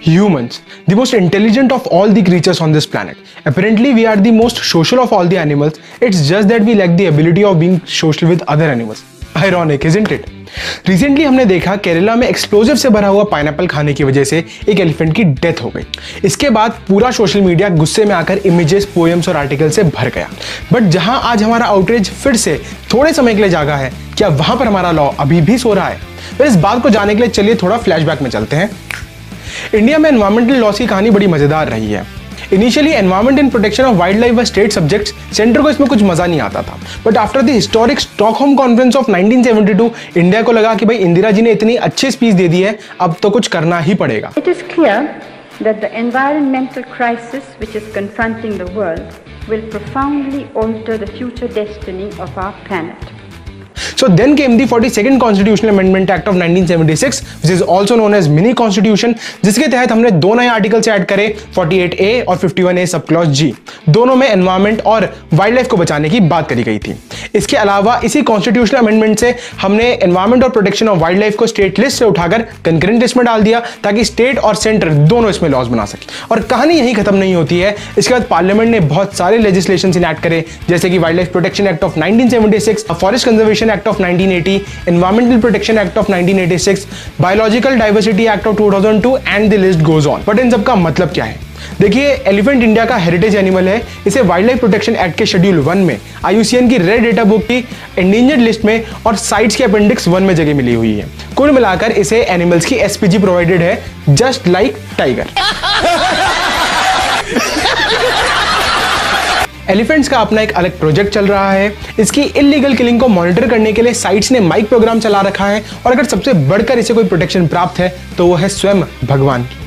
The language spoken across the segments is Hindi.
Humans, the most intelligent of all the creatures on this planet. Apparently, we are the most social of all the animals. It's just that we lack the ability of being social with other animals. Ironic, isn't it? Recently हमने देखा केरला में एक्सप्लोजिव से भरा हुआ पाइनएप्पल खाने की वजह से एक एलिफेंट की डेथ हो गई इसके बाद पूरा सोशल मीडिया गुस्से में आकर इमेजेस पोएम्स और आर्टिकल से भर गया बट जहाँ आज हमारा आउटरीच फिर से थोड़े समय के लिए जागा है क्या वहाँ पर हमारा लॉ अभी भी सो रहा है तो इस बात को जानने के लिए चलिए थोड़ा फ्लैशबैक में चलते हैं इंडिया में एनवायरमेंटल लॉस की कहानी बड़ी मज़ेदार रही है। Initially environment and protection of wildlife state subjects center को इसमें कुछ मज़ा नहीं आता था। But after the historic Stockholm conference of 1972 India को लगा कि भाई इंदिरा जी ने इतनी अच्छी स्पीच दे दी है, अब तो कुछ करना ही पड़ेगा। It is clear that the environmental crisis which is confronting the world will profoundly alter the future destiny of our planet. So then came the 42nd Constitutional Amendment Act of 1976, which is also known as Mini Constitution, जिसके तहत हमने दो नए आर्टिकल्स ऐड करे 48A और 51A सब क्लॉज जी दोनों में एनवायरमेंट और वाइल्ड लाइफ को बचाने की बात करी गई थी इसके अलावा इसी कॉन्स्टिट्यूशनल अमेंडमेंट से हमने एनवायरमेंट और प्रोटेक्शन ऑफ़ वाइल्ड लाइफ को स्टेट लिस्ट से उठाकर कंकरेंट लिस्ट में डाल दिया, ताकि स्टेट और सेंटर दोनों इसमें लॉज बना सके। और कहानी यही खत्म नहीं होती है। इसके बाद पार्लियामेंट ने बहुत सारे लेजिस्लेशन इनैक्ट करे, जैसे कि wildlife protection act of 1976 forest conservation act of 1980 environmental protection act of 1986 biological diversity act of 2002 and the list goes on but इन सबका मतलब क्या है? देखिए एलिफेंट इंडिया का हेरिटेज एनिमल है। इसे वाइल्ड लाइफ प्रोटेक्शन एक्ट के शेड्यूल वन में आयुसीएन की रेड डेटा बुक की एंडेंजर्ड लिस्ट में और साइट्स के अपेंडिक्स वन में जगह मिली हुई है। कुल मिलाकर इसे एनिमल्स की एसपीजी प्रोवाइडेड है जस्ट लाइक टाइगर एलिफेंट्स का अपना एक अलग प्रोजेक्ट चल रहा है। इसकी इलीगल किलिंग को मॉनिटर करने के लिए साइट्स ने माइक प्रोग्राम चला रखा है और अगर सबसे बढ़कर इसे कोई प्रोटेक्शन प्राप्त है तो वो है स्वयं भगवान। की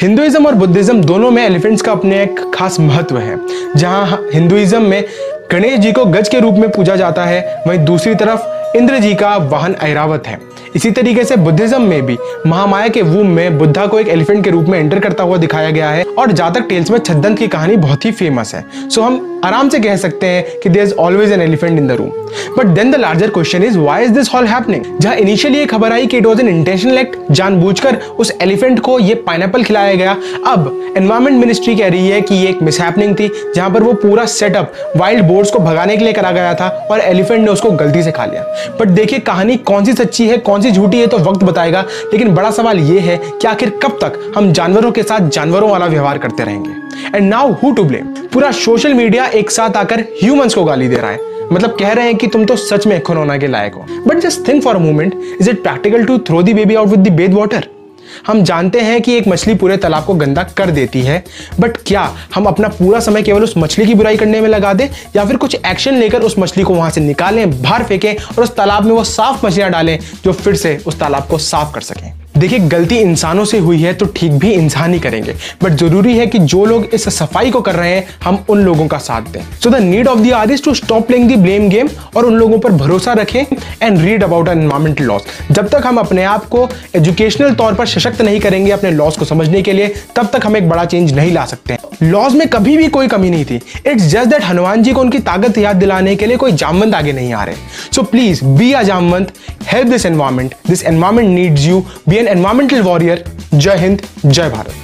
हिंदुइज्म और बुद्धिज्म दोनों में एलिफेंट्स का अपने एक खास महत्व है। जहाँ हिंदुइज्म में गणेश जी को गज के रूप में पूजा जाता है, वहीं दूसरी तरफ़ इंद्र जी का वाहन ऐरावत है। इसी तरीके से बुद्धिज्म में भी महामाया के वूम में बुद्धा को एक एलिफेंट के रूप में एंटर करता हुआ दिखाया गया है और जातक टेल्स में छद्दंत की कहानी बहुत ही फ़ेमस है। सो हम आराम से कह सकते हैं कि there is always an elephant in the room but then the larger question is why is this all happening जहाँ इनिशियली खबर आई कि it was an intentional act जानबूझकर उस एलिफेंट को ये पाइनएपल खिलाया गया, अब एनवायरमेंट मिनिस्ट्री कह रही है कि ये एक मिसहैपनिंग थी, जहाँ पर वो पूरा सेटअप वाइल्ड बोर्ड्स को भगाने के लिए करा गया था और एलिफेंट ने उसको गलती से खा लिया। बट देखिए कहानी कौन सी सच्ची है, कौन सी झूठी है तो वक्त बताएगा। लेकिन बड़ा सवाल यह है कि आखिर कब तक हम जानवरों के साथ जानवरों वाला व्यवहार करते रहेंगे? And now who to blame पूरा सोशल मीडिया एक साथ आकर ह्यूमंस को गाली दे रहा है। मतलब कह रहे हैं कि तुम तो सच में खनौना के लायक हो। But just think for a moment is it practical to throw the baby out with the bath water हम जानते हैं कि एक मछली पूरे तालाब को गंदा कर देती है बट क्या हम अपना पूरा समय केवल उस मछली की बुराई करने में लगा दें, या फिर कुछ एक्शन लेकर उस मछली को वहाँ से निकालें, बाहर फेंकें और उस तालाब में वो साफ़ मछलियाँ डालें, जो फिर से उस तालाब को साफ़ कर सकें? देखिए, गलती इंसानों से हुई है तो ठीक भी इंसान ही करेंगे। बट ज़रूरी है कि जो लोग इस सफ़ाई को कर रहे हैं, हम उन लोगों का साथ दें। So the need of the to stop playing the blame game और उन लोगों पर भरोसा रखें and read about environmental loss जब तक हम अपने आप को एजुकेशनल तौर पर सशक्त नहीं करेंगे अपने लॉस को समझने के लिए, तब तक हम एक बड़ा चेंज नहीं ला सकते। लॉस में कभी भी कोई कमी नहीं थी। It's just that Hanuman ji को उनकी ताकत याद दिलाने के लिए कोई जामवंत आगे नहीं आ रहे। So please be a Jamvant help this environment this environment needs you be an environmental warrior Jai Hind Jai Bharat